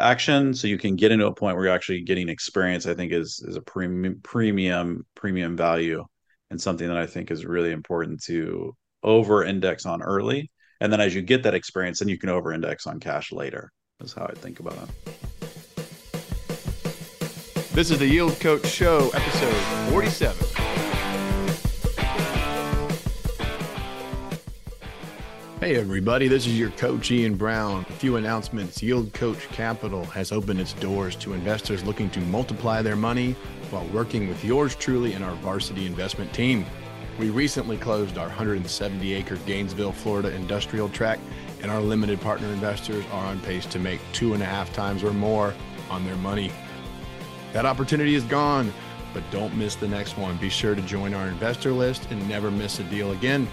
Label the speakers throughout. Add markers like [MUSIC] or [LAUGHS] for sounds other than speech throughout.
Speaker 1: action so you can get into a point where you're actually getting experience i think is is a premium premium premium value and something that i think is really important to over index on early. And then as you get that experience then you can over index on cash later is how i think about it.
Speaker 2: This is the yield coach show episode 47 Hey, everybody, this is your coach Ian Brown. A few announcements. Yield Coach Capital has opened its doors to investors looking to multiply their money while working with yours truly and our varsity investment team. We recently closed our 170 acre Gainesville, Florida industrial tract, and our limited partner investors are on pace to make two and a half times or more on their money. That opportunity is gone, but don't miss the next one. Be sure to join our investor list and never miss a deal again.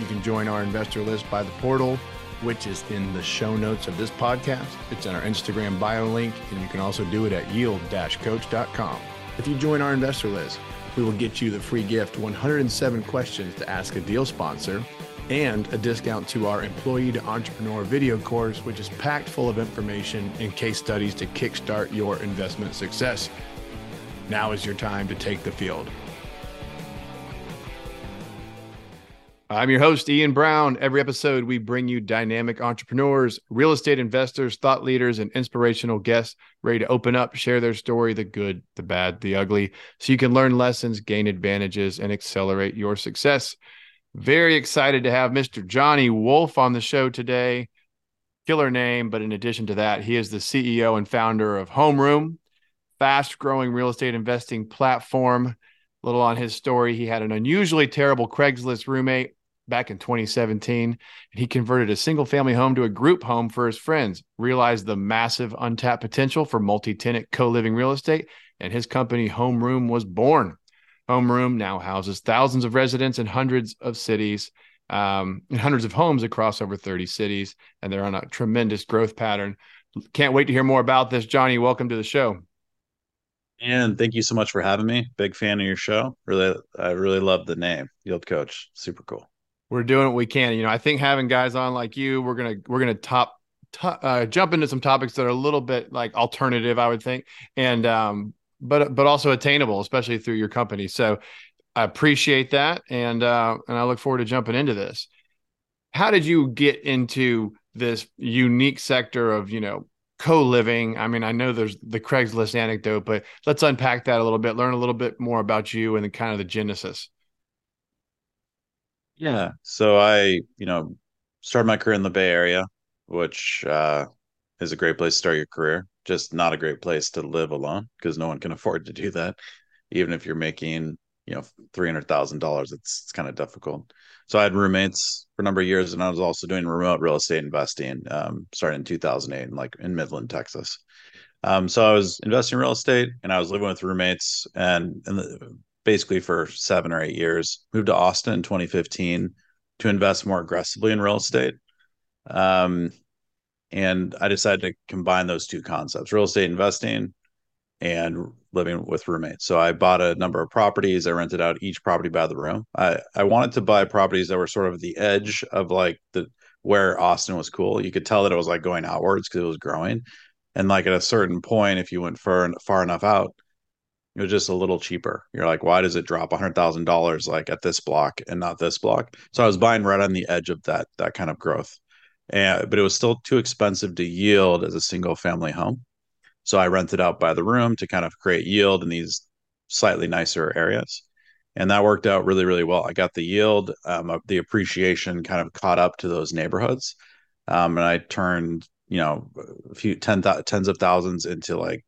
Speaker 2: You can join our investor list by the portal, which is in the show notes of this podcast. It's in our Instagram bio link, and you can also do it at yield coach.com. If you join our investor list, we will get you the free gift 107 questions to ask a deal sponsor and a discount to our employee to entrepreneur video course, which is packed full of information and case studies to kickstart your investment success. Now is your time to take the field. I'm your host, Ian Brown. Every episode, we bring you dynamic entrepreneurs, real estate investors, thought leaders, and inspirational guests ready to open up, share their story the good, the bad, the ugly so you can learn lessons, gain advantages, and accelerate your success. Very excited to have Mr. Johnny Wolff on the show today. Killer name, but in addition to that, he is the CEO and founder of Homeroom, fast growing real estate investing platform. A little on his story. He had an unusually terrible Craigslist roommate back in 2017. And he converted a single family home to a group home for his friends, realized the massive untapped potential for multi tenant co living real estate, and his company, Homeroom, was born. Homeroom now houses thousands of residents in hundreds of cities. Um, and hundreds of homes across over 30 cities, and they're on a tremendous growth pattern. Can't wait to hear more about this. Johnny, welcome to the show.
Speaker 1: And thank you so much for having me. Big fan of your show. Really, I really love the name, Yield Coach. Super cool
Speaker 2: we're doing what we can. You know, I think having guys on like you, we're gonna we're gonna top uh, jump into some topics that are a little bit like alternative, I would think, and um, but but also attainable, especially through your company. So I appreciate that, and uh, and I look forward to jumping into this. How did you get into this unique sector of you know co-living? I mean, I know there's the Craigslist anecdote, but let's unpack that a little bit, learn a little bit more about you and the kind of the genesis.
Speaker 1: Yeah. So I, you know, started my career in the Bay Area, which uh, is a great place to start your career. Just not a great place to live alone because no one can [LAUGHS] afford to do that. Even if you're making, you know, three hundred thousand dollars, it's it's kind of difficult. So I had roommates for a number of years, and I was also doing remote real estate investing, um, starting in 2008, like in Midland, Texas. Um, so I was investing in real estate, and I was living with roommates, and and the basically for seven or eight years. Moved to Austin in 2015 to invest more aggressively in real estate. Um, and I decided to combine those two concepts real estate investing and living with roommates. So I bought a number of properties. I rented out each property by the room. I, I wanted to buy properties that were sort of the edge of like the where Austin was cool. You could tell that it was like going outwards because it was growing. And like at a certain point, if you went far far enough out, it was just a little cheaper. You're like, why does it drop hundred thousand dollars like at this block and not this block? So I was buying right on the edge of that that kind of growth, and but it was still too expensive to yield as a single family home. So I rented out by the room to kind of create yield in these slightly nicer areas, and that worked out really really well. I got the yield, um, the appreciation kind of caught up to those neighborhoods, um, and I turned you know a few ten th- tens of thousands into like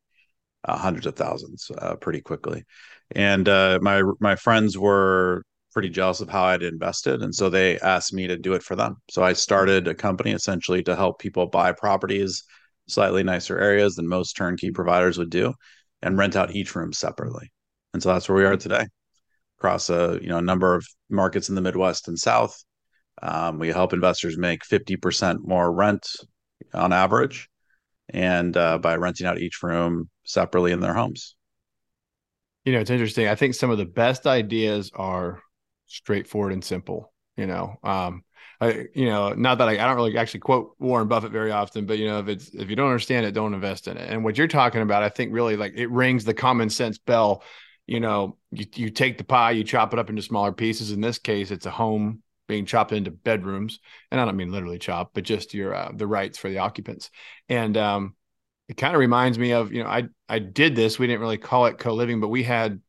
Speaker 1: uh, hundreds of thousands uh, pretty quickly. And uh, my my friends were pretty jealous of how I'd invested, and so they asked me to do it for them. So I started a company essentially to help people buy properties slightly nicer areas than most turnkey providers would do, and rent out each room separately. And so that's where we are today, across a you know a number of markets in the Midwest and South. Um, we help investors make 50% more rent on average and uh, by renting out each room separately in their homes.
Speaker 2: You know, it's interesting. I think some of the best ideas are straightforward and simple. You know, um, I, you know, not that I, I don't really actually quote Warren Buffett very often, but you know, if it's if you don't understand it, don't invest in it. And what you're talking about, I think really like it rings the common sense bell. You know, you, you take the pie, you chop it up into smaller pieces. In this case, it's a home being chopped into bedrooms, and I don't mean literally chop, but just your uh, the rights for the occupants. And um, it kind of reminds me of you know I I did this. We didn't really call it co living, but we had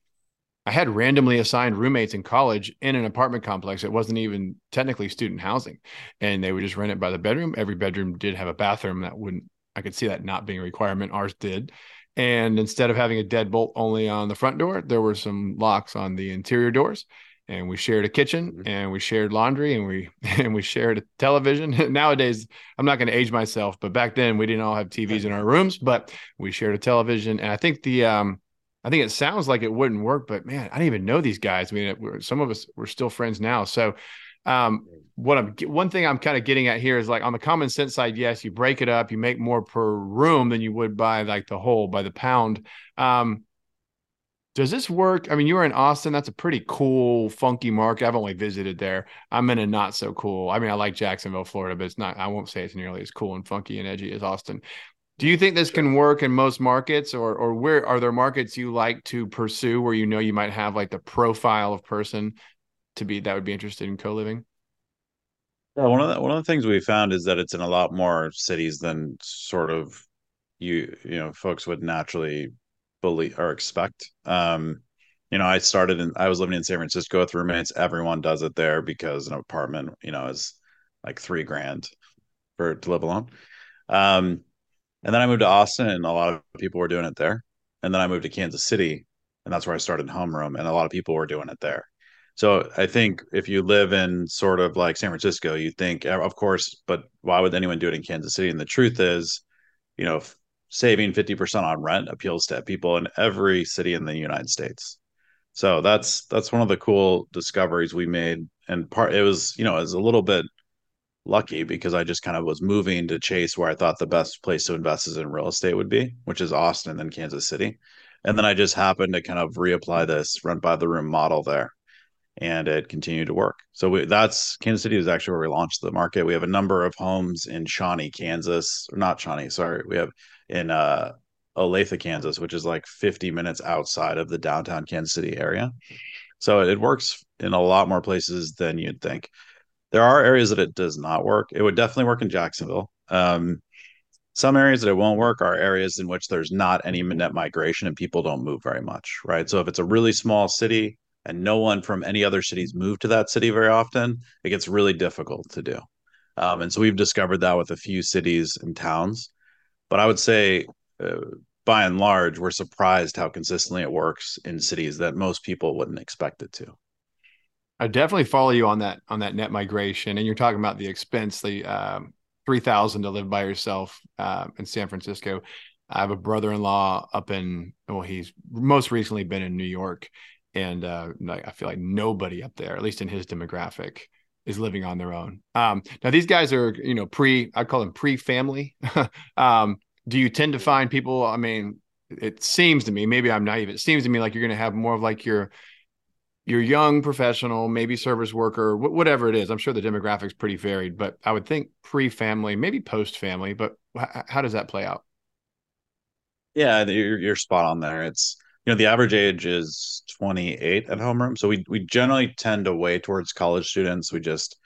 Speaker 2: I had randomly assigned roommates in college in an apartment complex. It wasn't even technically student housing, and they would just rent it by the bedroom. Every bedroom did have a bathroom. That wouldn't I could see that not being a requirement. Ours did. And instead of having a deadbolt only on the front door, there were some locks on the interior doors. And we shared a kitchen mm-hmm. and we shared laundry and we [LAUGHS] and we shared a television. [LAUGHS] Nowadays, I'm not going to age myself, but back then we didn't all have TVs in our rooms, but we shared a television. And I think the um I think it sounds like it wouldn't work, but man, I didn't even know these guys. I mean, some of us we're still friends now. So, um, what I'm one thing I'm kind of getting at here is like on the common sense side, yes, you break it up, you make more per room than you would by like the whole by the pound. Um, does this work? I mean, you were in Austin. That's a pretty cool, funky market. I've only visited there. I'm in a not so cool. I mean, I like Jacksonville, Florida, but it's not. I won't say it's nearly as cool and funky and edgy as Austin. Do you think this can work in most markets, or or where are there markets you like to pursue where you know you might have like the profile of person to be that would be interested in co living?
Speaker 1: Yeah, one of the one of the things we found is that it's in a lot more cities than sort of you you know folks would naturally believe or expect. Um, you know, I started in I was living in San Francisco with roommates. Everyone does it there because an apartment, you know, is like three grand for to live alone. Um, and then I moved to Austin, and a lot of people were doing it there. And then I moved to Kansas City, and that's where I started homeroom, and a lot of people were doing it there. So I think if you live in sort of like San Francisco, you think, of course, but why would anyone do it in Kansas City? And the truth is, you know, saving 50% on rent appeals to people in every city in the United States. So that's that's one of the cool discoveries we made. And part it was, you know, it was a little bit lucky because I just kind of was moving to chase where I thought the best place to invest is in real estate would be, which is Austin and then Kansas City. And then I just happened to kind of reapply this rent by the room model there and it continued to work. So we, that's Kansas City is actually where we launched the market. We have a number of homes in Shawnee, Kansas, or not Shawnee, sorry. We have in uh, Olathe, Kansas, which is like 50 minutes outside of the downtown Kansas City area. So it works in a lot more places than you'd think. There are areas that it does not work. It would definitely work in Jacksonville. Um, some areas that it won't work are areas in which there's not any net migration and people don't move very much, right? So if it's a really small city and no one from any other cities move to that city very often, it gets really difficult to do. Um, and so we've discovered that with a few cities and towns. But I would say, uh, by and large, we're surprised how consistently it works in cities that most people wouldn't expect it to.
Speaker 2: I definitely follow you on that on that net migration, and you're talking about the expense, the um, three thousand to live by yourself uh, in San Francisco. I have a brother-in-law up in well, he's most recently been in New York, and uh, I feel like nobody up there, at least in his demographic, is living on their own. Um, now these guys are you know pre I call them pre-family. [LAUGHS] um, do you tend to find people? I mean, it seems to me maybe I'm naive. It seems to me like you're going to have more of like your your young professional, maybe service worker, whatever it is. I'm sure the demographic's pretty varied, but I would think pre-family, maybe post-family. But how does that play out?
Speaker 1: Yeah, you're, you're spot on there. It's you know the average age is 28 at homeroom, so we we generally tend to weigh towards college students. We just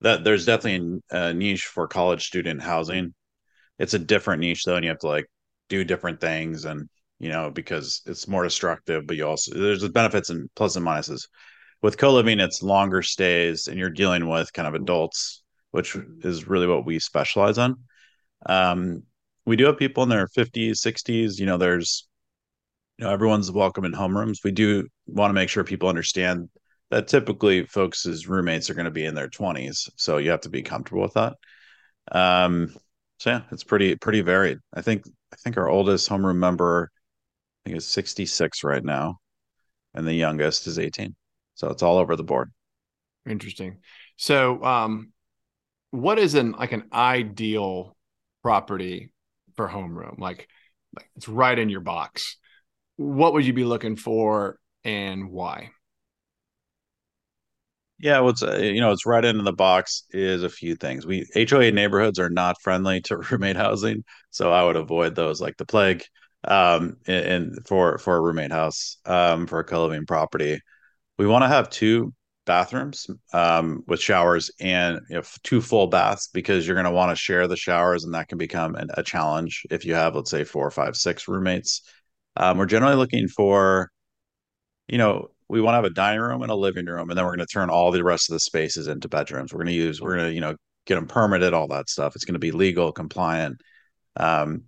Speaker 1: that there's definitely a niche for college student housing. It's a different niche though, and you have to like do different things and you know, because it's more destructive, but you also there's the benefits and plus and minuses. With co-living, it's longer stays and you're dealing with kind of adults, which is really what we specialize on. Um, we do have people in their 50s, 60s. You know, there's, you know, everyone's welcome in homerooms. We do want to make sure people understand that typically folks' roommates are going to be in their 20s. So you have to be comfortable with that. Um, so yeah, it's pretty pretty varied. I think I think our oldest homeroom member I think is 66 right now, and the youngest is 18. So it's all over the board.
Speaker 2: Interesting. So, um, what is an like an ideal property for homeroom? Like, like it's right in your box. What would you be looking for, and why?
Speaker 1: Yeah, what's uh, you know, it's right into the box is a few things. We HOA neighborhoods are not friendly to [LAUGHS] roommate housing, so I would avoid those like the plague. Um, and for for a roommate house, um, for a co-living property, we want to have two bathrooms, um, with showers and you know, two full baths because you're going to want to share the showers, and that can become an, a challenge if you have, let's say, four, five, six roommates. Um, we're generally looking for you know, we want to have a dining room and a living room, and then we're going to turn all the rest of the spaces into bedrooms. We're going to use, we're going to, you know, get them permitted, all that stuff. It's going to be legal, compliant. Um,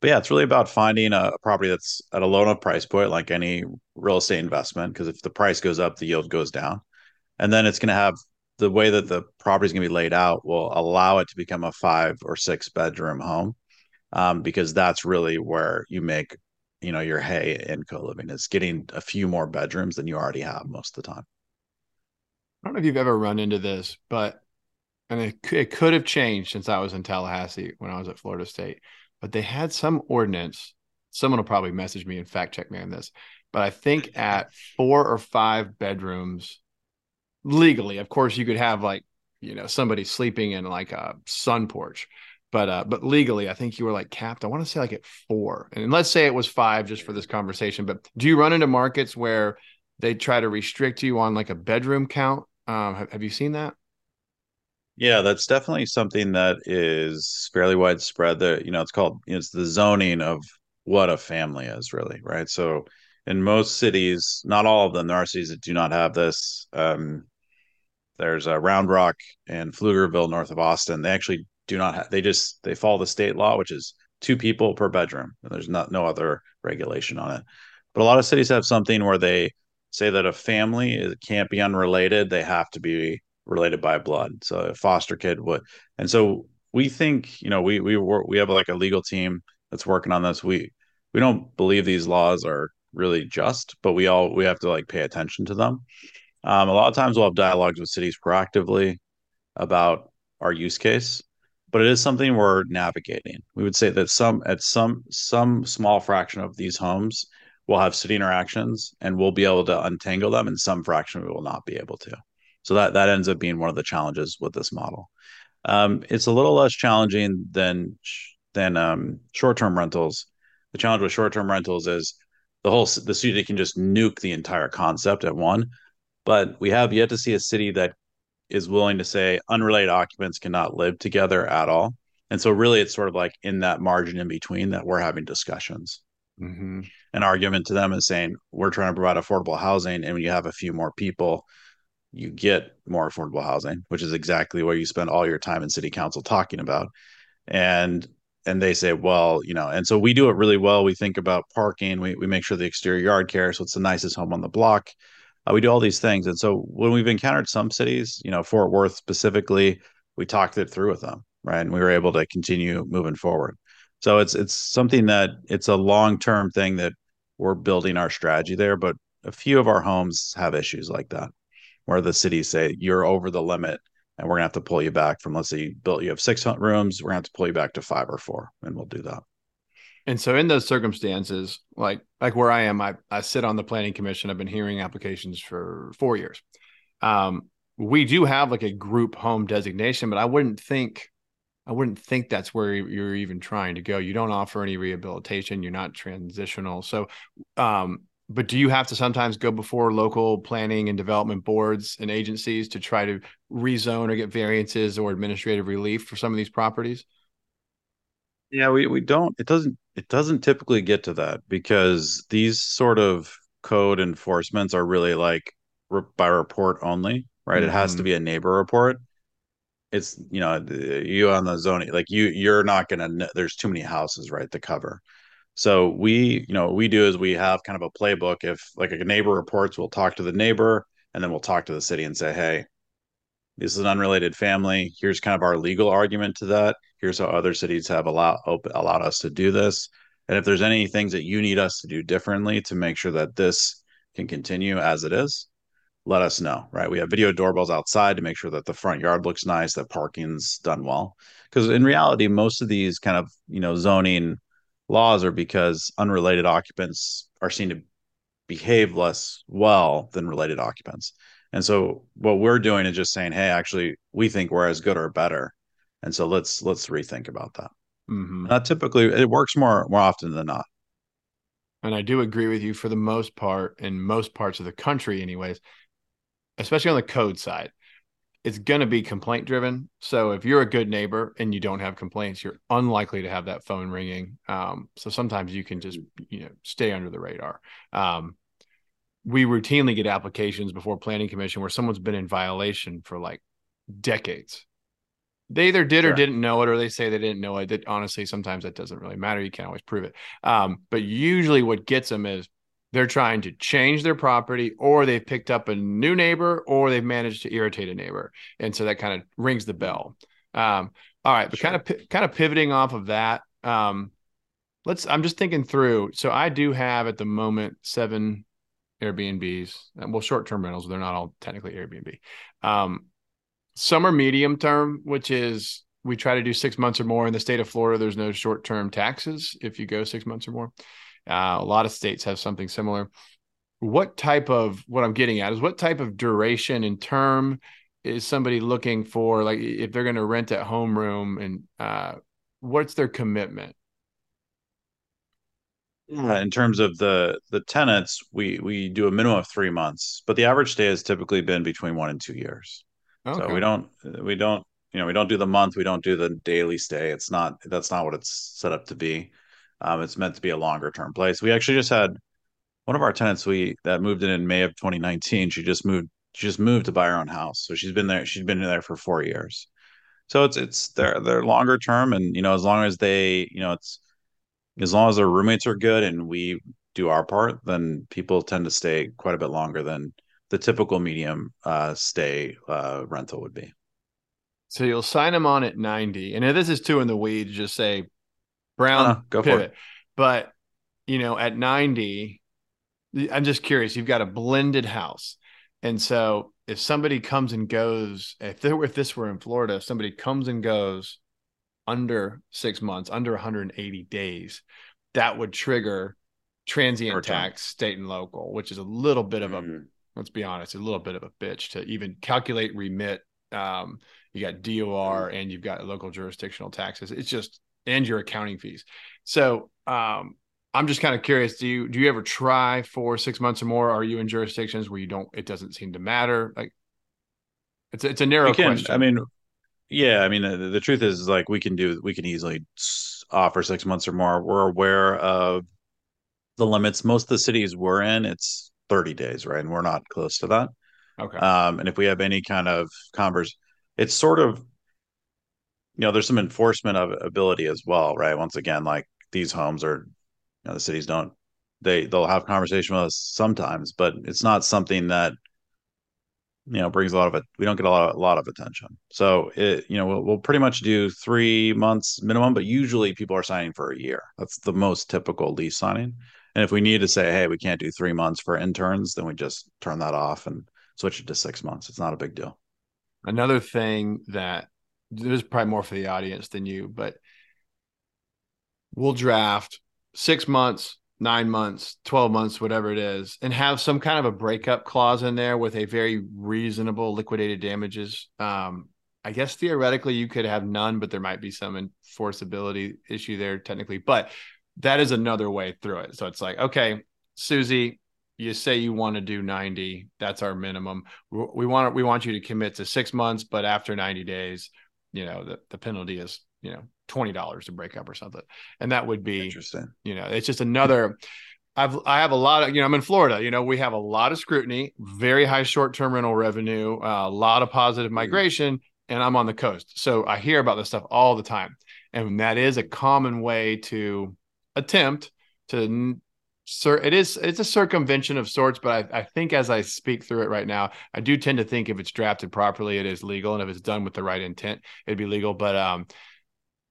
Speaker 1: but yeah, it's really about finding a, property that's at a low enough price point, like any real estate investment. Because if the price goes up, the yield goes down, and then it's going to have the way that the property is going to be laid out will allow it to become a five or six bedroom home, um, because that's really where you make you know your hay in co-living is getting a few more bedrooms than you already have most of the time.
Speaker 2: I don't know if you've ever run into this but and it, it could have changed since i was in tallahassee when i was at florida state but they had some ordinance someone will probably message me and fact check me on this but i think at four or five bedrooms legally of course you could have like you know somebody sleeping in like a sun porch but uh but legally i think you were like capped i want to say like at four. And let's say it was five just for this conversation but do you run into markets where they try to restrict you on like a bedroom count? Um have, have you seen that?
Speaker 1: Yeah that's definitely something that is fairly widespread that you know it's called it's the zoning of what a family is really right? So in most cities not all of them there are cities that do not have this um there's a round rock and pflugerville north of austin. They actually do not have they just they follow the state law which is two people per bedroom and there's not no other regulation on it. But a lot of cities have something where they say that a family it can't be unrelated they have to be related by blood. So a foster kid would and so we think you know we we we have like a legal team that's working on this. We we don't believe these laws are really just but we all we have to like pay attention to them. Um, a lot of times we'll have dialogues with cities proactively about our use case but it is something we're navigating. We would say that some at some some small fraction of these homes will have city interactions and we'll be able to untangle them and some fraction we will not be able to. So that that ends up being one of the challenges with this model. Um, it's a little less challenging than than um, short-term rentals. The challenge with short-term rentals is the whole the city can just nuke the entire concept at one. But we have yet to see a city that is willing to say unrelated occupants cannot live together at all. And so, really, it's sort of like in that margin in between that we're having discussions. Mm-hmm. An argument to them is saying we're trying to provide affordable housing, and when you have a few more people, you get more affordable housing, which is exactly what you spend all your time in city council talking about. And and they say, well, you know, and so we do it really well. We think about parking. We we make sure the exterior yard care, so it's the nicest home on the block. Uh, we do all these things. And so when we've encountered some cities, you know, Fort Worth specifically, we talked it through with them, right? And we were able to continue moving forward. So it's it's something that it's a long term thing that we're building our strategy there. But a few of our homes have issues like that, where the cities say you're over the limit, and we're gonna have to pull you back from let's say you built you have six rooms, we're gonna have to pull you back to five or four, and we'll do that.
Speaker 2: And so in those circumstances, like like where I am, I, I sit on the planning commission. I've been hearing applications for four years. Um, we do have like a group home designation, but I wouldn't think I wouldn't think that's where you're even trying to go. You don't offer any rehabilitation. You're not transitional. So, um, but do you have to sometimes go before local planning and development boards and agencies to try to rezone or get variances or administrative relief for some of these properties?
Speaker 1: Yeah, we, we don't it doesn't it doesn't typically get to that because these sort of code enforcements are really like re- by report only, right? Mm-hmm. It has to mm-hmm. be a neighbor report. It's you know you on the zoning like you you're not gonna there's too many houses right to cover. So we you know what we do is we have kind of a playbook. If like a neighbor reports, we'll talk to the neighbor and then we'll talk to the city and say, hey, this is an unrelated family. Here's kind of our legal argument to that. Here's how other cities have allowed allowed us to do this. And if there's any things that you need us to do differently to make sure that this can continue as it is, let us know. Right? We have video doorbells outside to make sure that the front yard looks nice, that parking's done well. Because in reality, most of these kind of you know zoning laws are because unrelated occupants are seen to behave less well than related occupants And so what we're doing is just saying, hey, actually, we think we're as good or better, and so let's let's rethink about that. Mm-hmm. That typically it works more more often than not.
Speaker 2: And I do agree with you for the most part in most parts of the country, anyways, especially on the code side. It's going to be complaint driven. So if you're a good neighbor and you don't have complaints, you're unlikely to have that phone ringing. Um, so sometimes you can just you know stay under the radar. Um, we routinely get applications before planning commission where someone's been in violation for like decades they either did sure. or didn't know it or they say they didn't know it. That honestly sometimes that doesn't really matter. You can't always prove it. Um, but usually what gets them is they're trying to change their property or they've picked up a new neighbor or they've managed to irritate a neighbor. And so that kind of rings the bell. Um, all right but sure. kind of kind of pivoting off of that um, let's i'm just thinking through. So i do have at the moment seven airbnbs well short-term rentals they're not all technically airbnb. Um, some are medium term, which is we try to do six months or more. In the state of Florida, there's no short term taxes if you go six months or more. Uh, a lot of states have something similar. What type of what I'm getting at is what type of duration and term is somebody looking for? Like if they're going to rent at homeroom and uh, what's their commitment?
Speaker 1: in terms of the the tenants, we we do a minimum of three months, but the average stay has typically been between one and two years. Okay. So we don't we don't you know we don't do the month we don't do the daily stay. It's not that's not what it's set up to be. Um, it's meant to be a longer term place. We actually just had one of our tenants we that moved in in May of 2019. She just moved she just moved to buy her own house. So she's been there she's been there for 4 years. So it's it's they're they're longer term and you know as long as they you know it's as long as their roommates are good and we do our part then people tend to stay quite a bit longer than the typical medium uh, stay uh, rental would be.
Speaker 2: So you'll sign them on at 90. And if this is too in the weeds, just say Brown uh, go pivot. for it. But you know, at 90, I'm just curious, you've got a blended house. And so if somebody comes and goes, if there were, if this were in Florida, if somebody comes and goes under six months, under 180 days, that would trigger transient tax, state and local, which is a little bit of a mm-hmm let's be honest, a little bit of a bitch to even calculate remit. Um, you got DOR and you've got local jurisdictional taxes. It's just and your accounting fees. So um, I'm just kind of curious. Do you do you ever try for six months or more? Are you in jurisdictions where you don't? It doesn't seem to matter. Like it's it's a narrow can, question.
Speaker 1: I mean, yeah. I mean, the, the truth is, like we can do we can easily offer six months or more. We're aware of the limits. Most of the cities we're in, it's 30 days, right? And we're not close to that.
Speaker 2: Okay.
Speaker 1: Um, and if we have any kind of converse, it's sort of, you know, there's some enforcement of ability as well, right? Once again, like these homes are, you know, the cities don't, they they'll have conversation with us sometimes, but it's not something that, you know, brings a lot of it. We don't get a lot, of, a lot of attention. So it, you know, we'll, we'll pretty much do three months minimum, but usually people are signing for a year. That's the most typical lease signing. And if we need to say, hey, we can't do three months for interns, then we just turn that off and switch it to six months. It's not a big deal.
Speaker 2: Another thing that there's probably more for the audience than you, but we'll draft six months, nine months, 12 months, whatever it is, and have some kind of a breakup clause in there with a very reasonable liquidated damages. Um, I guess theoretically you could have none, but there might be some enforceability issue there technically. But that is another way through it. So it's like, okay, Susie, you say you want to do 90 that's our minimum. We want we want you to commit to six months but after 90 days you know the, the penalty is you know $20 to break up or something. And that would be
Speaker 1: interesting.
Speaker 2: you know it's just another i've i have a lot of you know i'm in florida you know we have a lot of scrutiny very high short-term rental revenue uh, a lot of positive mm. migration and i'm on the coast. So i hear about this stuff all the time. And that is a common way to attempt to sir it is it's a circumvention of sorts but I, I think as i speak through it right now i do tend to think if it's drafted properly it is legal and if it's done with the right intent it'd be legal but um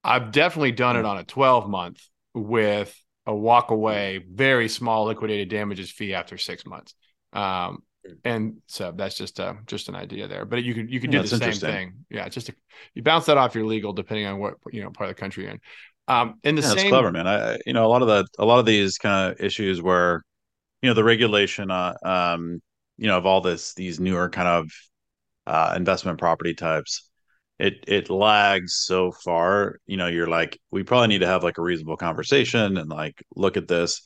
Speaker 2: i've definitely done it on a 12 month with a walk away very small liquidated damages fee after six months. Um and so that's just uh just an idea there but you could you could do yeah, the same thing. Yeah just a, you bounce that off your legal depending on what you know part of the country you're in um, in the
Speaker 1: yeah,
Speaker 2: same,
Speaker 1: that's clever, man. I, you know, a lot of the, a lot of these kind of issues where, you know, the regulation, uh, um, you know of all this these newer kind of uh, investment property types it it lags so far. You know you're like we probably need to have like a reasonable conversation and like look at this.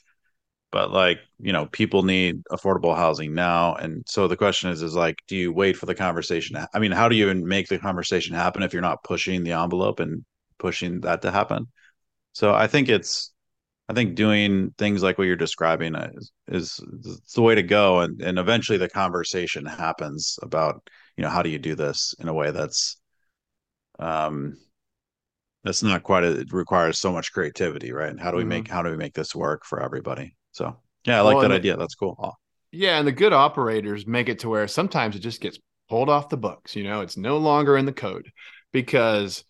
Speaker 1: But like you know people need affordable housing now. And so the question is is like do you wait for the conversation? I mean how do you even make the conversation happen if you're not pushing the envelope and pushing that to happen so i think it's i think doing things like what you're describing is, is, is the way to go and and eventually the conversation happens about you know how do you do this in a way that's um that's not quite a, it requires so much creativity right? And how do we mm-hmm. make how do we make this work for everybody? So yeah i like well, that idea. That's cool. Oh.
Speaker 2: yeah and the good operators make it to where sometimes it just gets pulled off the books you know? It's no longer in the code because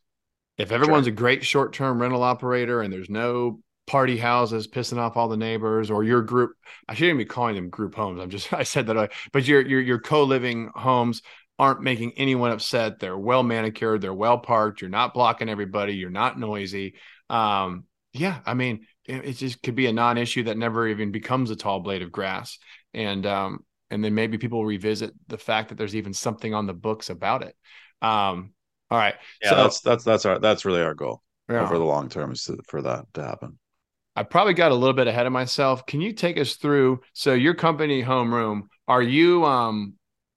Speaker 2: if everyone's sure. a great short-term rental operator and there's no party houses pissing off all the neighbors or your group i shouldn't be calling them group homes i'm just [LAUGHS] i said that but your your, your co-living homes aren't making anyone upset. They're well manicured, they're well parked. You're not blocking everybody, you're not noisy. Um, yeah, I mean, it, it, just could be a non-issue that never even becomes a tall blade of grass. And um, and then maybe people revisit the fact that there's even something on the books about it. Um, all right.
Speaker 1: Yeah, so, that's that's that's our that's really our goal yeah. over the long term is to, for that to happen.
Speaker 2: I probably got a little bit ahead of myself. Can you take us through? So your company, Homeroom, are you um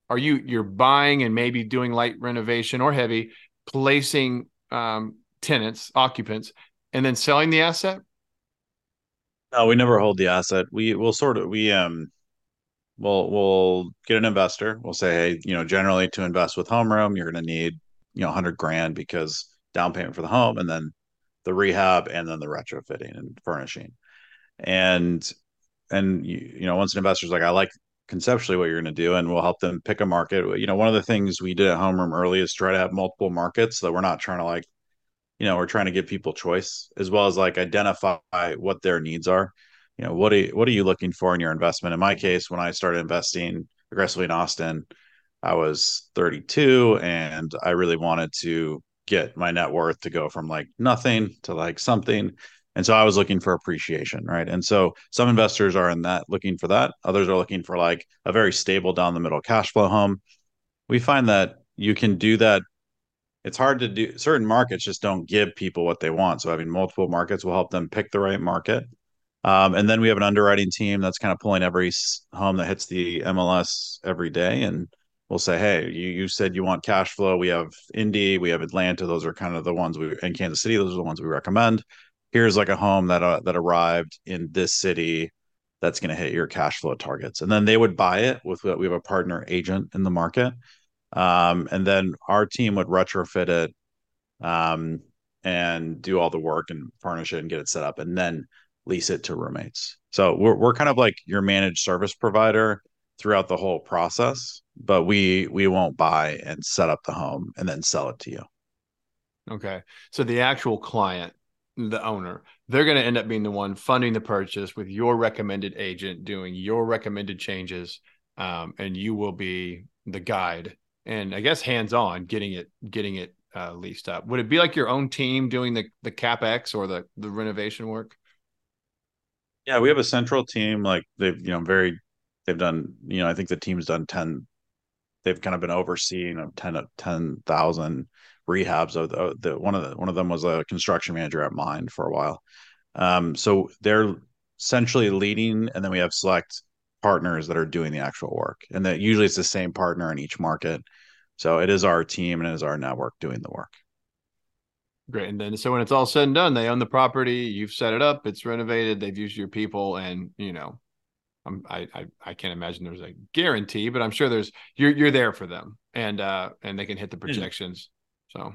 Speaker 2: are you you're buying and maybe doing light renovation or heavy, placing um, tenants, occupants, and then selling the asset?
Speaker 1: No, we never hold the asset. We will sort of we um we'll we'll get an investor. We'll say, hey, you know, generally to invest with Homeroom, you're going to need you know 100 grand because down payment for the home, and then the rehab, and then the retrofitting and furnishing, and and you, you know once an investor's like, I like conceptually what you're going to do and we'll help them pick a market. You know one of the things we did at homeroom early is try to have multiple markets that we're not trying to like you know we're trying to give people choice as well as like identify what their needs are. You know what are you, what are you looking for in your investment? In my case when i started investing aggressively in austin i was 32 and i really wanted to get my net worth to go from like nothing to like something and so I was looking for appreciation, right? And so some investors are in that looking for that. Others are looking for like a very stable down the middle cash flow home. We find that you can do that. It's hard to do. Certain markets just don't give people what they want. So having multiple markets will help them pick the right market. Um, and then we have an underwriting team that's kind of pulling every home that hits the MLS every day. And we'll say, hey, you, you said you want cash flow. We have Indy, we have Atlanta. Those are kind of the ones we, in Kansas City, those are the ones we recommend. Here's like a home that uh, that arrived in this city that's going to hit your cash flow targets. And then they would buy it with what we have a partner agent in the market. Um, and then our team would retrofit it um, and do all the work and furnish it and get it set up and then lease it to roommates. So we're, we're kind of like your managed service provider throughout the whole process but we we won't buy and set up the home and then sell it to you
Speaker 2: okay so the actual client the owner, they're going to end up being the one funding the purchase with your recommended agent doing your recommended changes, um, and you will be the guide and I guess hands on getting it getting it uh, leased up. Would it be like your own team doing the the capex or the the renovation work?
Speaker 1: Yeah, we have a central team. Like they've you know very they've done you know I think the team's done ten. They've kind of been overseeing of ten ten thousand rehabs of the, the, one of the one of them was a construction manager at mine for a while. Um, so they're essentially leading, and then we have select partners that are doing the actual work, and that usually it's the same partner in each market. So it is our team and it is our network doing the work.
Speaker 2: Great. And then so when it's all said and done, they own the property, you've set it up, it's renovated, they've used your people, and you know, I'm, I, I I can't imagine there's a guarantee, but I'm sure there's you're you're there for them, and uh and they can hit the projections. So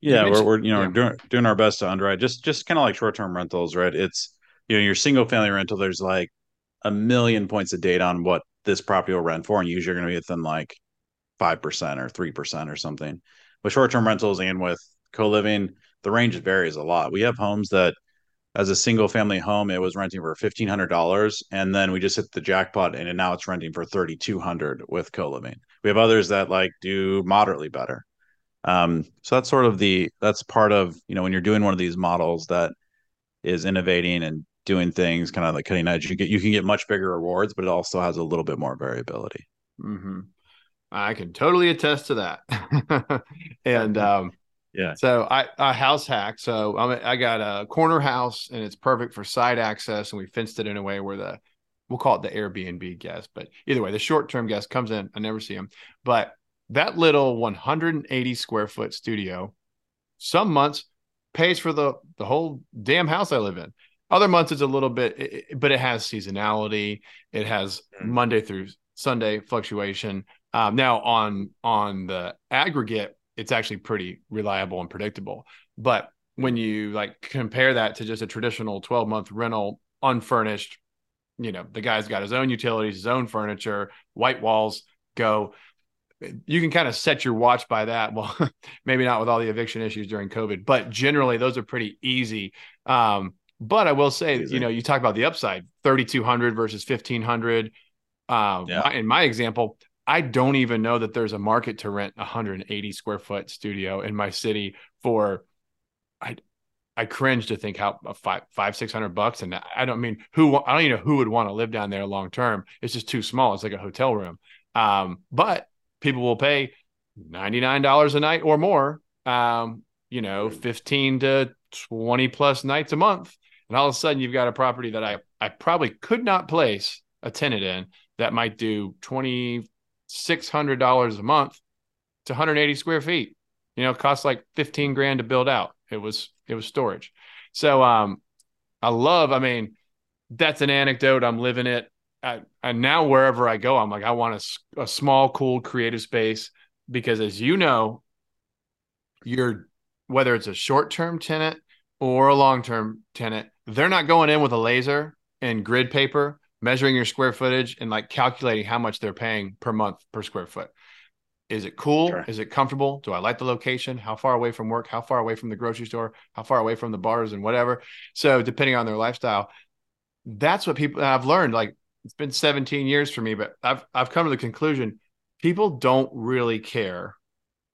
Speaker 1: yeah, we're, we're you know yeah. doing doing our best to underwrite just just kind of like short term rentals, right? It's you know your single family rental. There's like a million points of data on what this property will rent for, and usually you're going to be within like five percent or three percent or something. With short term rentals and with co living, the range varies a lot. We have homes that, as a single family home, it was renting for fifteen hundred dollars, and then we just hit the jackpot, and now it's renting for thirty two hundred with co living. We have others that like do moderately better. Um, so that's sort of the that's part of you know when you're doing one of these models that is innovating and doing things kind of like cutting edge. You get you can get much bigger rewards, but it also has a little bit more variability.
Speaker 2: Mm-hmm. I can totally attest to that. [LAUGHS] and um,
Speaker 1: yeah,
Speaker 2: so I a house hack. So I'm, I got a corner house, and it's perfect for side access, and we fenced it in a way where the we'll call it the Airbnb guest, but either way, the short term guest comes in. I never see him, but that little 180 square foot studio, some months pays for the the whole damn house I live in. Other months it's a little bit, it, but it has seasonality. It has mm. Monday through Sunday fluctuation. Um, now on on the aggregate, it's actually pretty reliable and predictable. But when you like compare that to just a traditional 12 month rental, unfurnished, you know, the guy's got his own utilities, his own furniture, white walls, go. You can kind of set your watch by that. [LAUGHS] Well, maybe not with all the eviction issues during COVID, but generally those are pretty easy. Um, but I will say, easy. you know, you talk about the upside 3,200 versus 1,500. Uh, yeah. in my example, I don't even know that there's a market to rent a 180 square foot studio in my city for. I I cringe to think how five five six hundred bucks, and I don't mean who I don't even know who would want to live down there long term. It's just too small. It's like a hotel room. Um, but people will pay ninety nine dollars a night or more. Um, you know, fifteen to twenty plus nights a month, and all of a sudden you've got a property that I I probably could not place a tenant in that might do twenty six hundred dollars a month to 180 square feet. You know, it costs like 15 grand to build out. It was it was storage. So um I love, I mean, that's an anecdote. I'm living it. I, and now wherever I go, I'm like, I want a, a small, cool, creative space because as you know, you're whether it's a short-term tenant or a long-term tenant, they're not going in with a laser and grid paper measuring your square footage and like calculating how much they're paying per month per square foot. Is it cool? Sure. Is it comfortable? Do I like the location? How far away from work? How far away from the grocery store? How far away from the bars and whatever? So, depending on their lifestyle, that's what people I've learned. Like it's been 17 years for me, but I've I've come to the conclusion people don't really care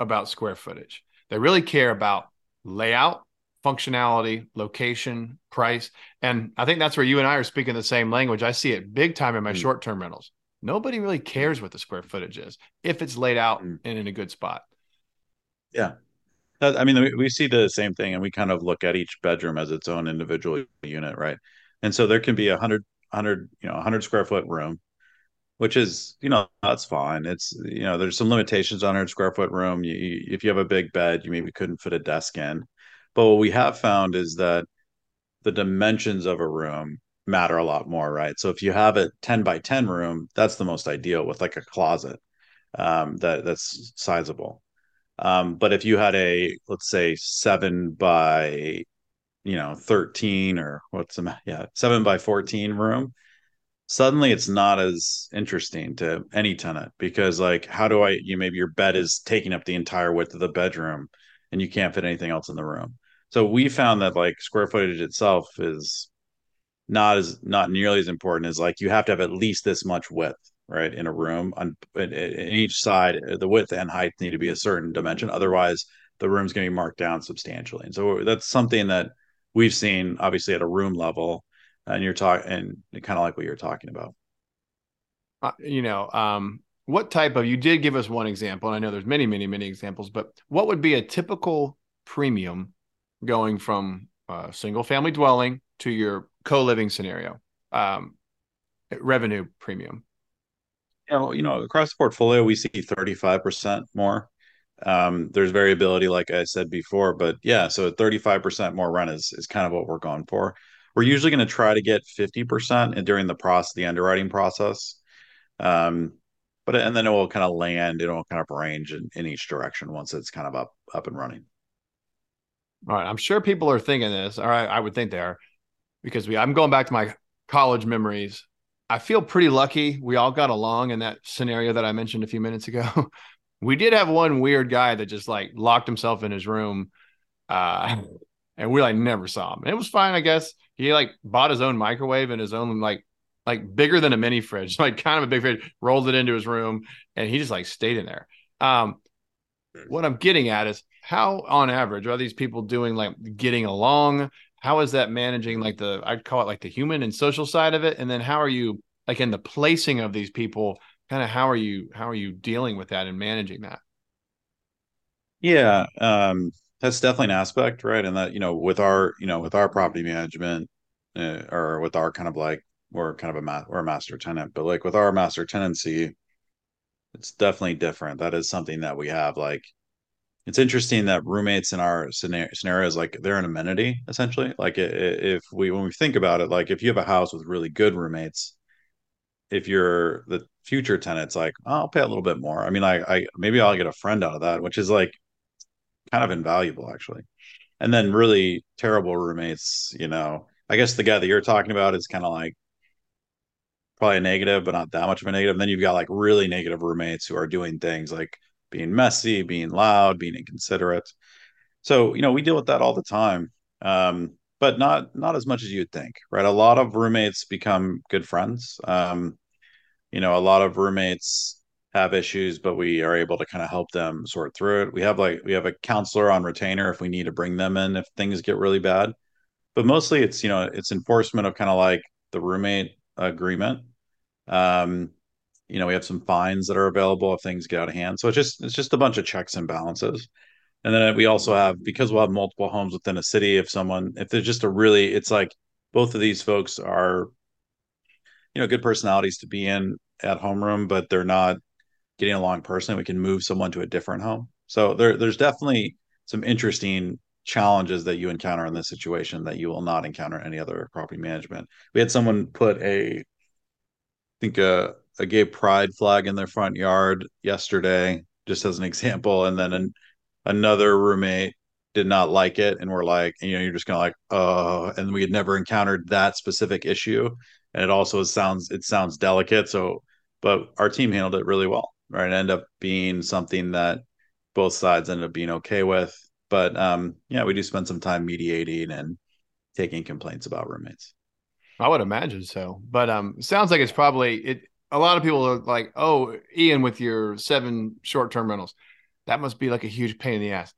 Speaker 2: about square footage. They really care about layout functionality, location, price. And I think that's where you and I are speaking the same language. I see it big time in my mm. short term rentals. Nobody really cares what the square footage is if it's laid out mm. and in a good spot.
Speaker 1: Yeah. I mean, we see the same thing and we kind of look at each bedroom as its own individual unit, right? And so there can be a hundred, hundred, you know, a hundred square foot room, which is, you know, that's fine. It's, you know, there's some limitations on a hundred square foot room. You, if you have a big bed, you maybe couldn't fit a desk in. But what we have found is that the dimensions of a room matter a lot more, right? So if you have a 10 by 10 room, that's the most ideal with like a closet um, that that's sizable. Um, but if you had a let's say seven by you know 13 or what's the yeah seven by 14 room suddenly it's not as interesting to any tenant because like how do i you maybe your bed is taking up the entire width of the bedroom and you can't fit anything else in the room so we found that like square footage itself is not as not nearly as important as like you have to have at least this much width right in a room. On in, each side the width and height need to be a certain dimension. Otherwise the room's going to be marked down substantially. And so that's something that we've seen obviously at a room level and you're talking and kind of like what you're talking about.
Speaker 2: Uh, you know um what type of you did give us one example and i know there's many many many examples but what would be a typical premium going from a single family dwelling to your co-living scenario um, revenue premium?
Speaker 1: You know, you know across the portfolio we see 35% more. Um, there's variability like i said before but yeah so 35% more rent is, is kind of what we're going for. We're usually going to try to get 50% during the process the underwriting process. Um, but and then it will kind of land it will kind of range in, in each direction once it's kind of up up and running
Speaker 2: all right. I'm sure people are thinking this. All right. I would think they are because we, I'm going back to my college memories. I feel pretty lucky. We all got along in that scenario that I mentioned a few minutes ago. [LAUGHS] we did have one weird guy that just like locked himself in his room. Uh, and we like never saw him. it was fine, I guess. He like bought his own microwave and his own like like bigger than a mini fridge, [LAUGHS] like kind of a big fridge, rolled it into his room, and he just like stayed in there. Um, what I'm getting at is how on average are these people doing like getting along how is that managing like the I'd call it like the human and social side of it, and then how are you like in the placing of these people? Kind of how are you how are you dealing with that and managing that?
Speaker 1: Yeah, um, that's definitely an aspect, right? And that you know, with our you know with our property management uh, or with our kind of like we're kind of a ma- we're a master tenant, but like with our master tenancy, it's definitely different. That is something that we have like it's interesting that roommates in our scenario, scenarios like they're an amenity essentially. Like if we when we think about it like if you have a house with really good roommates if you're the future tenants like oh, i'll pay a little bit more. I mean I, I maybe i'll get a friend out of that which is like kind of invaluable actually. And then really terrible roommates you know i guess the guy that you're talking about is kind of like probably a negative but not that much of a negative. And then you've got like really negative roommates who are doing things like being messy, being loud, being inconsiderate. So, you know, we deal with that all the time. Um, but not not as much as you'd think, right? A lot of roommates become good friends. Um, you know, a lot of roommates have issues, but we are able to kind of help them sort through it. We have like we have a counselor on retainer if we need to bring them in if things get really bad. But mostly it's, you know, it's enforcement of kind of like the roommate agreement. Um, you know we have some fines that are available if things get out of hand. So it's just it's just a bunch of checks and balances. And then we also have because we'll have multiple homes within a city if someone if there's just a really it's like both of these folks are you know good personalities to be in at homeroom but they're not getting along personally. We can move someone to a different home. So there there's definitely some interesting challenges that you encounter in this situation that you will not encounter any other property management. We had someone put a I think a a gay pride flag in their front yard yesterday, just as an example, and then an, another roommate did not like it, and we're like, you know, you're just gonna like, oh, and we had never encountered that specific issue, and it also sounds it sounds delicate, so but our team handled it really well, right? Ended up being something that both sides ended up being okay with, but um, yeah, we do spend some time mediating and taking complaints about roommates.
Speaker 2: I would imagine so, but um, sounds like it's probably it a lot of people are like, "Oh, Ian, with your seven short-term rentals, that must be like a huge pain in the ass."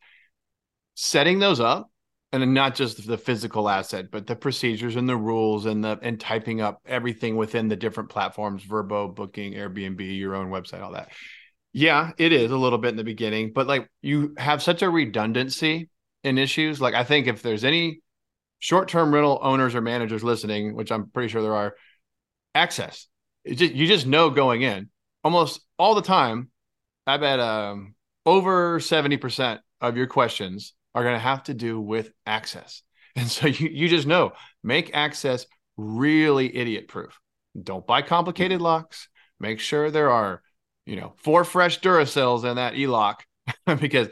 Speaker 2: Setting those up, and not just the physical asset, but the procedures and the rules and the and typing up everything within the different platforms, Vrbo, Booking, Airbnb, your own website, all that. Yeah, it is a little bit in the beginning, but like you have such a redundancy in issues. Like I think if there's any short-term rental owners or managers listening, which I'm pretty sure there are, access just, you just know going in almost all the time. I bet um, over 70% of your questions are going to have to do with access. [LAUGHS] And so you, you just know make access really idiot proof. Don't buy complicated locks. Make sure there are, you know, four fresh Duracells in that e-lock [LAUGHS] because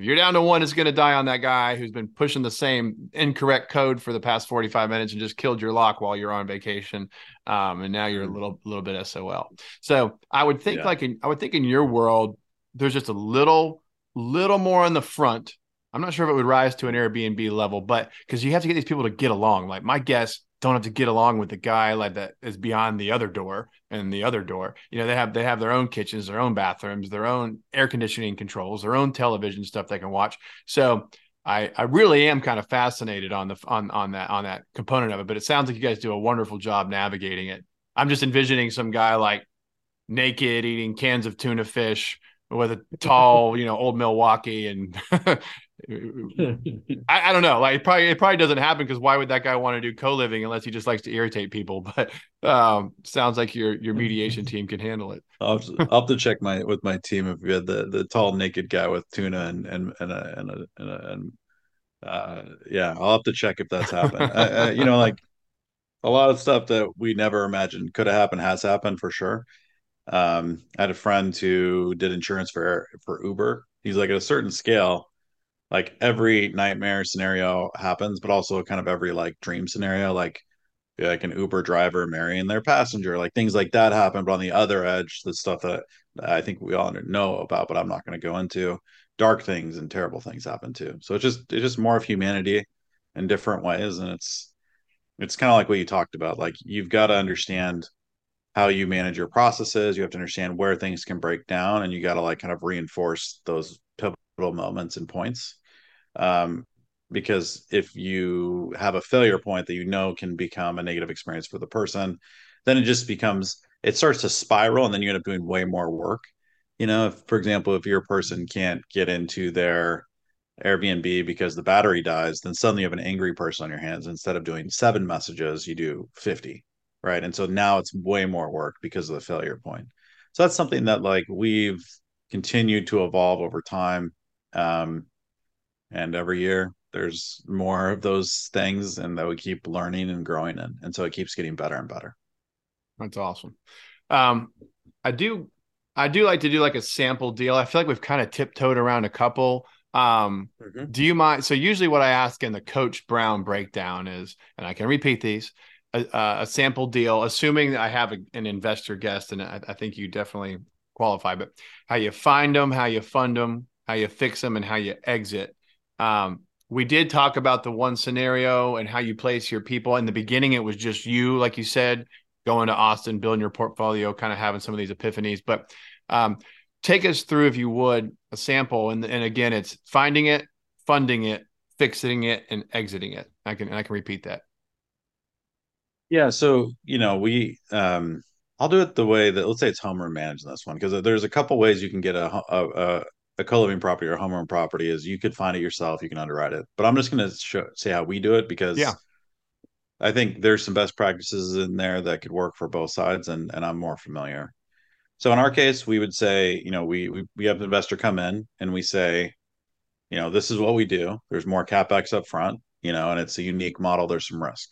Speaker 2: if you're down to one, it's going to die on that guy who's been pushing the same incorrect code for the past 45 minutes and just killed your lock while you're on vacation. Um, and now you're a mm-hmm. little, little bit SOL. So I would think yeah. like in, I would think in your world, there's just a little, little more on the front. I'm not sure if it would rise to an Airbnb level, but because you have to get these people to get along. Like my guess don't have to get along with the guy like that is beyond the other door and the other door. You know, they have they have their own kitchens, their own bathrooms, their own air conditioning controls, their own television stuff they can watch. So I I really am kind of fascinated on the on on that on that component of it. But it sounds like you guys do a wonderful job navigating it. I'm just envisioning some guy like naked eating cans of tuna fish with a tall, you know, old Milwaukee and [LAUGHS] [LAUGHS] I, I, don't know. Like it probably it probably doesn't happen because why would that guy want to do co-living unless he just likes to irritate people? [LAUGHS] But um, sounds like your your mediation team can handle it.
Speaker 1: I'll have, to, I'll have to check my with my team if we had the the tall naked guy with tuna and and and a, and, a, and, a, and uh, yeah, I'll have to check if that's happened. I, I, you know, like a lot of stuff that we never imagined could have happened has happened for sure. Um, I had a friend who did insurance for for Uber. He's like at a certain scale like every nightmare scenario happens, but also kind of every like dream scenario, like like an Uber driver marrying their passenger, like things like that happen. But on the other edge, the stuff that I think we all know about, but I'm not going to go into, dark things and terrible things happen too. So it's just it's just more of humanity in different ways, and it's it's kind of like what you talked about. Like you've got to understand how you manage your processes. You have to understand where things can break down, and you got to like kind of reinforce those pivotal moments and points um, because if you have a failure point that you know can become a negative experience for the person, then it just becomes it starts to spiral and then you end up doing way more work. You know, if, for example, if your person can't get into their Airbnb because the battery dies, then suddenly you have an angry person on your hands. Instead of doing seven messages, you do 50, right? And so now it's way more work because of the failure point. So that's something that like we've continued to evolve over time. Um, and every year there's more of those things and that we keep learning and growing in. And so it keeps getting better and better.
Speaker 2: That's awesome. Um, I do I do like to do like a sample deal. I feel like we've kind of tiptoed around a couple. Um, mm-hmm. do you mind? So usually what I ask in the Coach Brown breakdown is, and I can repeat these, a, a sample deal, assuming I have a, an investor guest, and I, I, think you definitely qualify, but how you find them, how you fund them, how you fix them, and how you exit. Um, we did talk about the one scenario and how you place your people. In the beginning, it was just you, like you said, going to Austin, building your portfolio, kind of having some of these epiphanies. But um, take us through, if you would, a sample. And, and again, it's finding it, funding it, fixing it, and exiting it. I can I can repeat that.
Speaker 1: Yeah. So you know, we um, I'll do it the way that let's say it's homeowner managed this one because there's a couple ways you can get a, a, a co-living property or a homeowner property is you could find it yourself, you can underwrite it. But I'm just going to show say how we do it because
Speaker 2: yeah.
Speaker 1: I think there's some best practices in there that could work for both sides, and and I'm more familiar. So in our case, we would say, you know, we we, we have an investor come in and we say, you know, this is what we do. There's more capex up front, you know, and it's a unique model. There's some risk,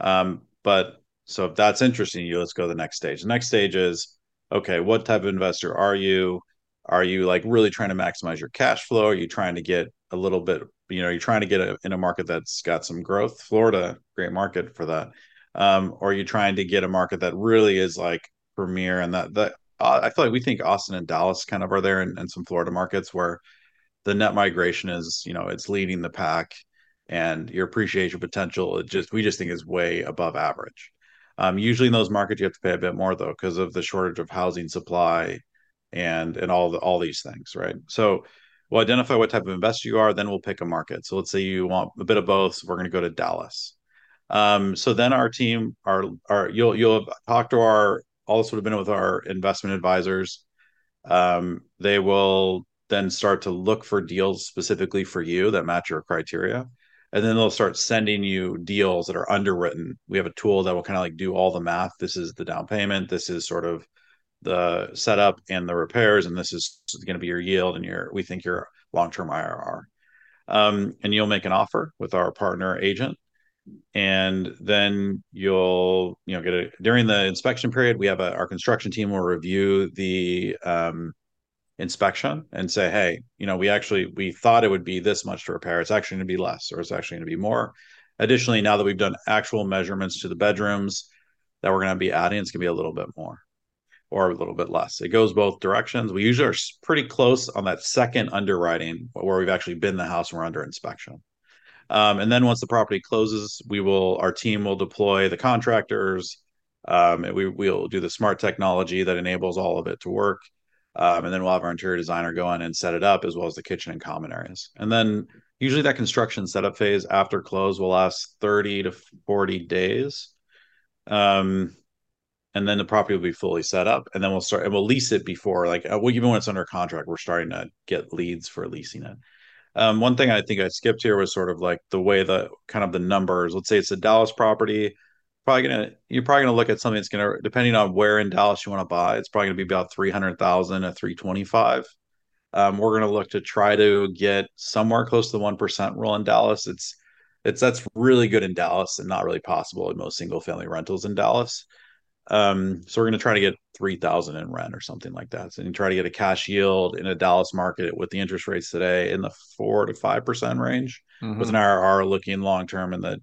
Speaker 1: um, but so if that's interesting you, let's go to the next stage. The next stage is okay. What type of investor are you? Are you like really trying to maximize your cash flow? Are you trying to get a little bit you know you're trying to get a, in a market that's got some growth? Florida great market for that. Um, or are you trying to get a market that really is like premier and that that uh, i feel like we think austin and dallas kind of are there and, some florida markets where the net migration is you know it's leading the pack and your appreciation potential it just we just think is way above average. Um, usually in those markets you have to pay a bit more though because of the shortage of housing supply and and all the all these things right? So we'll identify what type of investor you are then we'll pick a market. So let's say you want a bit of both so we're going to go to dallas. Um, so then our team our our you'll you'll talk to our also have been with our investment advisors. Um, they will then start to look for deals specifically for you that match your criteria. And then they'll start sending you deals that are underwritten. We have a tool that will kind of like do all the math. This is the down payment. This is sort of the setup and the repairs, and this is going to be your yield and your we think your long term IRR. Um, and you'll make an offer with our partner agent, and then you'll you know get a during the inspection period. We have a, our construction team will review the um, inspection and say, hey, you know, we actually we thought it would be this much to repair. It's actually going to be less, or it's actually going to be more. Additionally, now that we've done actual measurements to the bedrooms that we're going to be adding, it's going to be a little bit more or a little bit less. It goes both directions. We usually are pretty close on that second underwriting where we've actually been the house and we're under inspection. Um, and then once the property closes, we will our team will deploy the contractors. Um, and we will do the smart technology that enables all of it to work. Um, and then we'll have our interior designer go in and set it up as well as the kitchen and common areas. And then usually that construction setup phase after close will last 30 to 40 days. Um, and then the property will be fully set up and then we'll start and we'll lease it before like uh, well, even when it's under contract we're starting to get leads for leasing it. Um, one thing i think i skipped here was sort of like the way the kind of the numbers. Let's say it's a dallas property probably gonna you're probably gonna look at something that's gonna depending on where in dallas you want to buy it's probably gonna be about 300000 to 325 um, we're gonna look to try to get somewhere close to the 1% rule in dallas. It's it's that's really good in dallas and not really possible in most single family rentals in dallas um, so we're going to try to get 3000 in rent or something like that. So you try to get a cash yield in a Dallas market with the interest rates today in the 4 to 5% range mm-hmm. with an IRR looking long term in the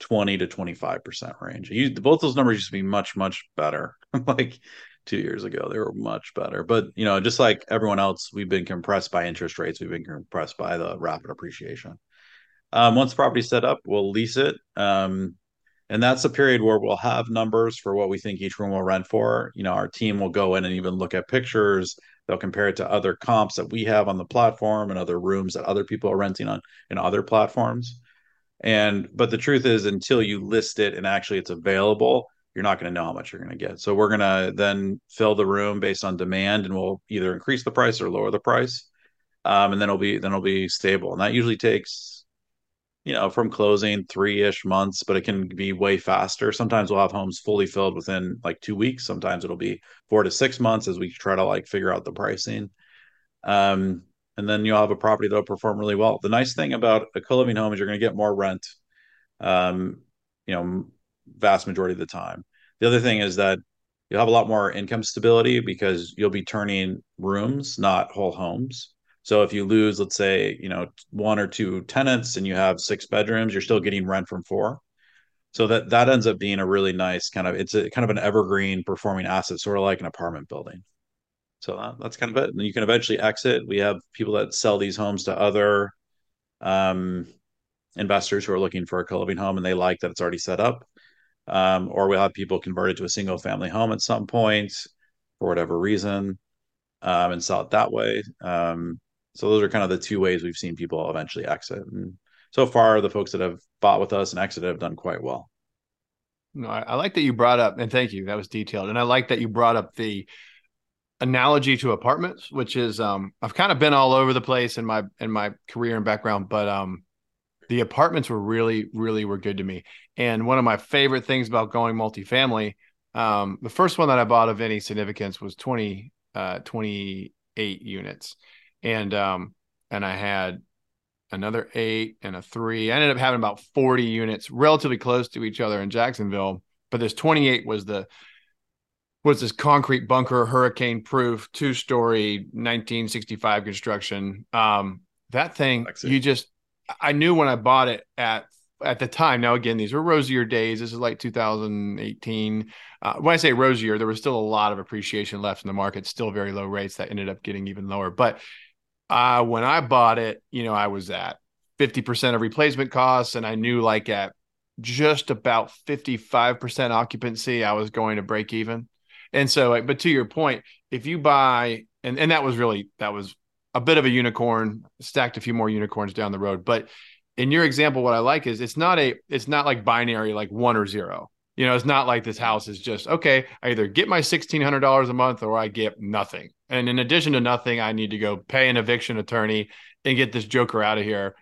Speaker 1: 20 to 25% range. You, both those numbers used to be much much better. [LAUGHS] like 2 years ago they were much better. But, you know, just like everyone else, we've been compressed by interest rates, we've been compressed by the rapid appreciation. Um, once the property's set up, we'll lease it. Um, and that's a period where we'll have numbers for what we think each room will rent for. You know our team will go in and even look at pictures. They'll compare it to other comps that we have on the platform and other rooms that other people are renting on in other platforms. And but the truth is until you list it and actually it's available you're not going to know how much you're going to get. So we're going to then fill the room based on demand and we'll either increase the price or lower the price. Um, and then it'll be then it'll be stable. And that usually takes you know, from closing three ish months, but it can be way faster. Sometimes we'll have homes fully filled within like two weeks. Sometimes it'll be four to six months as we try to like figure out the pricing. Um, and then you'll have a property that'll perform really well. The nice thing about a co living home is you're going to get more rent, um, you know, vast majority of the time. The other thing is that you'll have a lot more income stability because you'll be turning rooms, not whole homes. So if you lose, let's say, you know, one or two tenants and you have six bedrooms, you're still getting rent from four. So that that ends up being a really nice kind of it's a kind of an evergreen performing asset, sort of like an apartment building. So that, that's kind of it. And you can eventually exit. We have people that sell these homes to other um, investors who are looking for a co-living home and they like that it's already set up. Um, or we'll have people converted to a single family home at some point for whatever reason um, and sell it that way. Um, so those are kind of the two ways we've seen people eventually exit. And so far, the folks that have bought with us and exited have done quite well.
Speaker 2: No, I, I like that you brought up, and thank you. That was detailed, and I like that you brought up the analogy to apartments, which is um, I've kind of been all over the place in my in my career and background, but um, the apartments were really really were good to me. And one of my favorite things about going multifamily, um, the first one that I bought of any significance was 20, uh, 28 units and um and I had another eight and a three. I ended up having about 40 units relatively close to each other in Jacksonville, but this 28 was the was this concrete bunker, hurricane proof, two story, 1965 construction. Um, that thing, you just, I knew when I bought it at at the time. Now, again, these were rosier days. This is like 2018. Uh, when I say rosier, there was still a lot of appreciation left in the market, still very low rates that ended up getting even lower. But uh, when I bought it, you know, I was at 50% of replacement costs, and I knew like at just about 55% occupancy, I was going to break even. And so, but to your point, if you buy, and, and that was really, that was a bit of a unicorn, stacked a few more unicorns down the road. But in your example, what I like is it's not a, it's not like binary, like one or zero. You know, it's not like this house is just okay. I either get my sixteen hundred dollars a month or I get nothing. And in addition to nothing, I need to go pay an eviction attorney and get this joker out of here.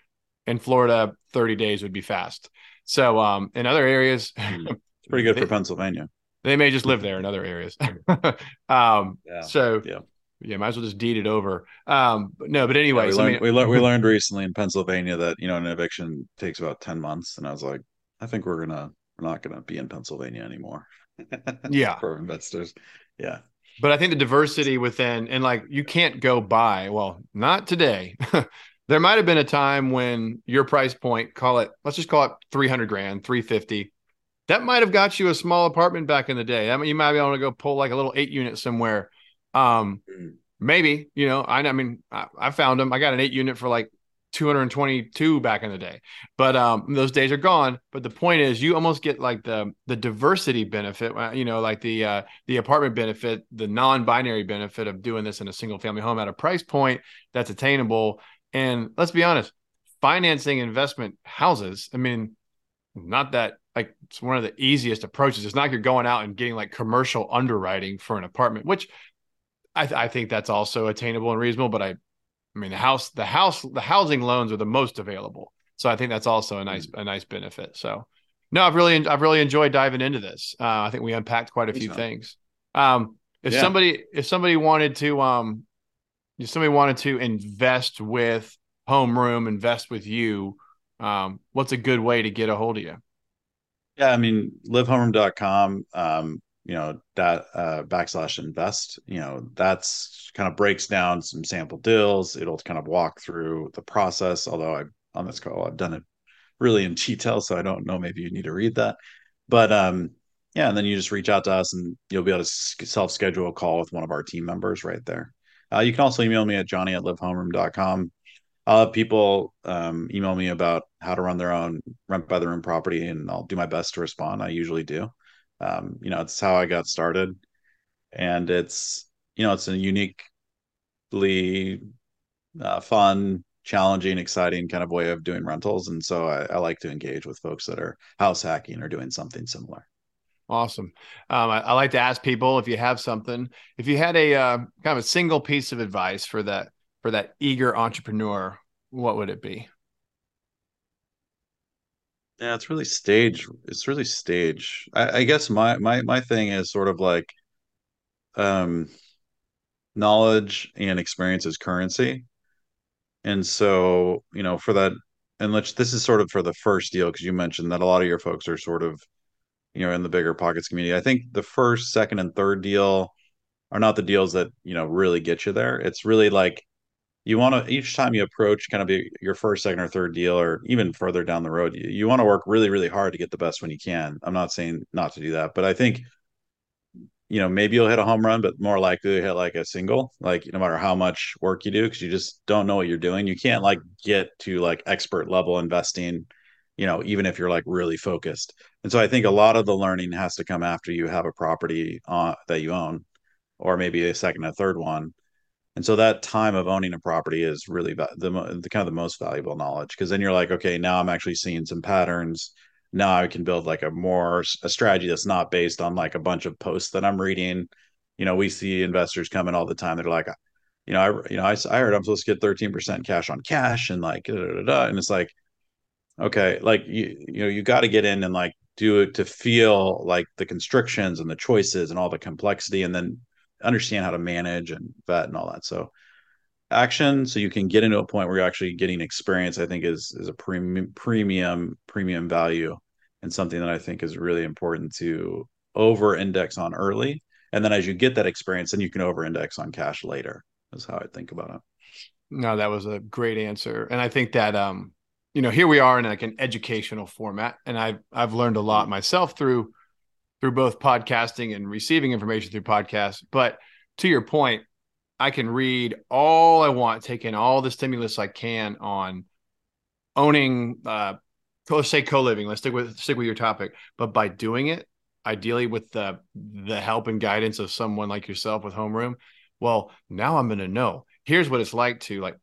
Speaker 2: In Florida, thirty days would be fast. So, um, in other areas, [LAUGHS]
Speaker 1: hmm. it's pretty good they, for Pennsylvania.
Speaker 2: They may just live there in other areas. [LAUGHS] um, yeah. so yeah. Yeah, might as well just deed it over. Um, no, but anyways,
Speaker 1: yeah, we, learned, I mean, we, learned, we [LAUGHS] learned recently in Pennsylvania that you know an eviction takes about ten months, and I was like, I think we're gonna we're not going to be in Pennsylvania anymore.
Speaker 2: yeah.
Speaker 1: For investors. Yeah.
Speaker 2: But I think the diversity within, and like you can't go buy, well, not today. [LAUGHS] there might have been a time when your price point, call it, let's just call it 300 grand, 350. That might have got you a small apartment back in the day. I mean, you might be able to go pull like a little eight unit somewhere. Um, mm. maybe, you know, I, I mean, I, I found them. I got an eight unit for like 222 back in the day. But um those days are gone. But the point is you almost get like the the diversity benefit uh, you know like the uh the apartment benefit the non-binary benefit of doing this in a single family home at a price point that's attainable. And let's be honest financing investment houses i mean not that like it's one of the easiest approaches. It's not like you're going out and getting like commercial underwriting for an apartment which I, th- I think that's also attainable and reasonable but i I mean, the house, the house, the housing loans are the most available. So I think that's also a nice, a nice benefit. So no, I've really, I've really enjoyed diving into this. Uh, I think we unpacked quite a few things. Um, if yeah. somebody, if somebody wanted to, um, if somebody wanted to invest with homeroom, invest with you, um, what's a good way to get a hold of you?
Speaker 1: Yeah, I mean, livehomeroom.com. Um, you know that uh, backslash invest you know that's kind of breaks down some sample deals it'll kind of walk through the process although i on this call i've done it really in detail so i don't know maybe you need to read that but um yeah and then you just reach out to us and you'll be able to self schedule a call with one of our team members right there uh, you can also email me at johnny at livehomeroom.com I'll have people um, email me about how to run their own rent by the room property, and I'll do my best to respond. I usually do. Um, you know, it's how I got started, and it's you know, it's a uniquely uh, fun, challenging, exciting kind of way of doing rentals, and so I, I like to engage with folks that are house hacking or doing something similar.
Speaker 2: Awesome. Um, I, I, like to ask people if you have something, if you had a uh, kind of a single piece of advice for that for that eager entrepreneur, what would it be?
Speaker 1: Yeah, it's really stage. It's really stage. I, I guess my my my thing is sort of like um knowledge and experience is currency. And so, you know, for that, and let's, this is sort of for the first deal, because you mentioned that a lot of your folks are sort of, you know, in the BiggerPockets community. I think the first, second, and third deal are not the deals that, you know, really get you there. It's really like you want to each time you approach kind of be your first, second, or third deal, or even further down the road, you, you want to work really, really hard to get the best when you can. I'm not saying not to do that, but I think you know maybe you'll hit a home run, but more likely hit like a single. Like no matter how much work you do, because you just don't know what you're doing. You can't like get to like expert level investing, you know, even if you're like really focused. And so I think a lot of the learning has to come after you have a property uh, that you own, or maybe a second, a third one and so that time of owning a property is really the, the kind of the most valuable knowledge because then you're like, okay, now I'm actually seeing some patterns. Now I can build like a more a strategy that's not based on like a bunch of posts that I'm reading. You know, we see investors coming all the time. They're like, you know, I you know I, I heard I'm supposed to get 13% cash on cash and like da, da, da, and it's like, okay, like you you know you got to get in and like do it to feel like the constrictions and the choices and all the complexity and then understand how to manage and vet and all that. So action, so you can get into a point where you're actually getting experience. I think is is a premium premium premium value and something that I think is really important to over index on early. And then as you get that experience, then you can over index on cash later. Is how I think about it.
Speaker 2: No, that was a great answer, and I think that um, you know, here we are in like an educational format, and I've I've learned a lot myself through through both podcasting and receiving information through podcasts. But to your point, I can read all I want, take in all the stimulus I can on owning uh let's say co-living. Let's stick with stick with your topic. But by doing it, ideally with the the help and guidance of someone like yourself with homeroom, well, now I'm gonna know. Here's what it's like to like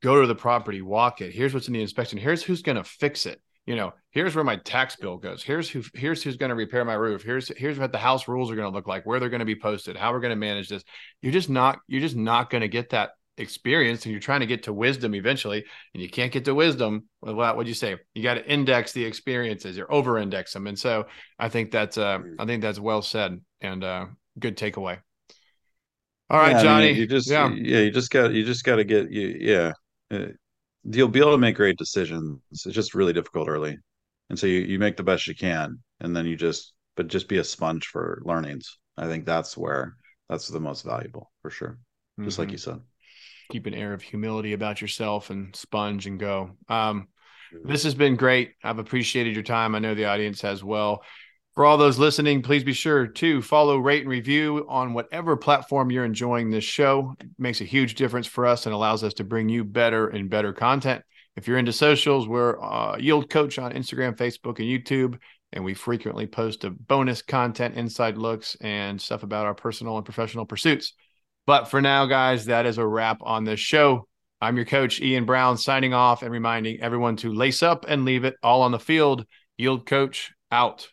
Speaker 2: go to the property, walk it. Here's what's in the inspection. Here's who's gonna fix it you know, here's where my tax bill goes. Here's who here's who's going to repair my roof. Here's here's what the house rules are going to look like, where they're going to be posted, how we're going to manage this. You're just not you're just not going to get that experience and you're trying to get to wisdom eventually and you can't get to wisdom without what would you say you got to index the experiences or over index them and so i think that's uh mm. i think that's well said and uh good takeaway all right yeah, johnny I mean,
Speaker 1: you just yeah. yeah you just got you just got to get you yeah uh, you'll be able to make great decisions. It's just really difficult early. And so you, you make the best you can and then you just but just be a sponge for learnings. I think that's where that's the most valuable for sure. Just mm-hmm. like you said.
Speaker 2: Keep an air of humility about yourself and sponge and go. Um, this has been great. I've appreciated your time. I know the audience has well. For all those listening, please be sure to follow, rate, and review on whatever platform you're enjoying this show. It makes a huge difference for us and allows us to bring you better and better content. If you're into socials, we're uh, Yield Coach on Instagram, Facebook, and YouTube, and we frequently post a bonus content, inside looks, and stuff about our personal and professional pursuits. But for now, guys, that is a wrap on this show. I'm your coach, Ian Brown, signing off and reminding everyone to lace up and leave it all on the field. Yield Coach out.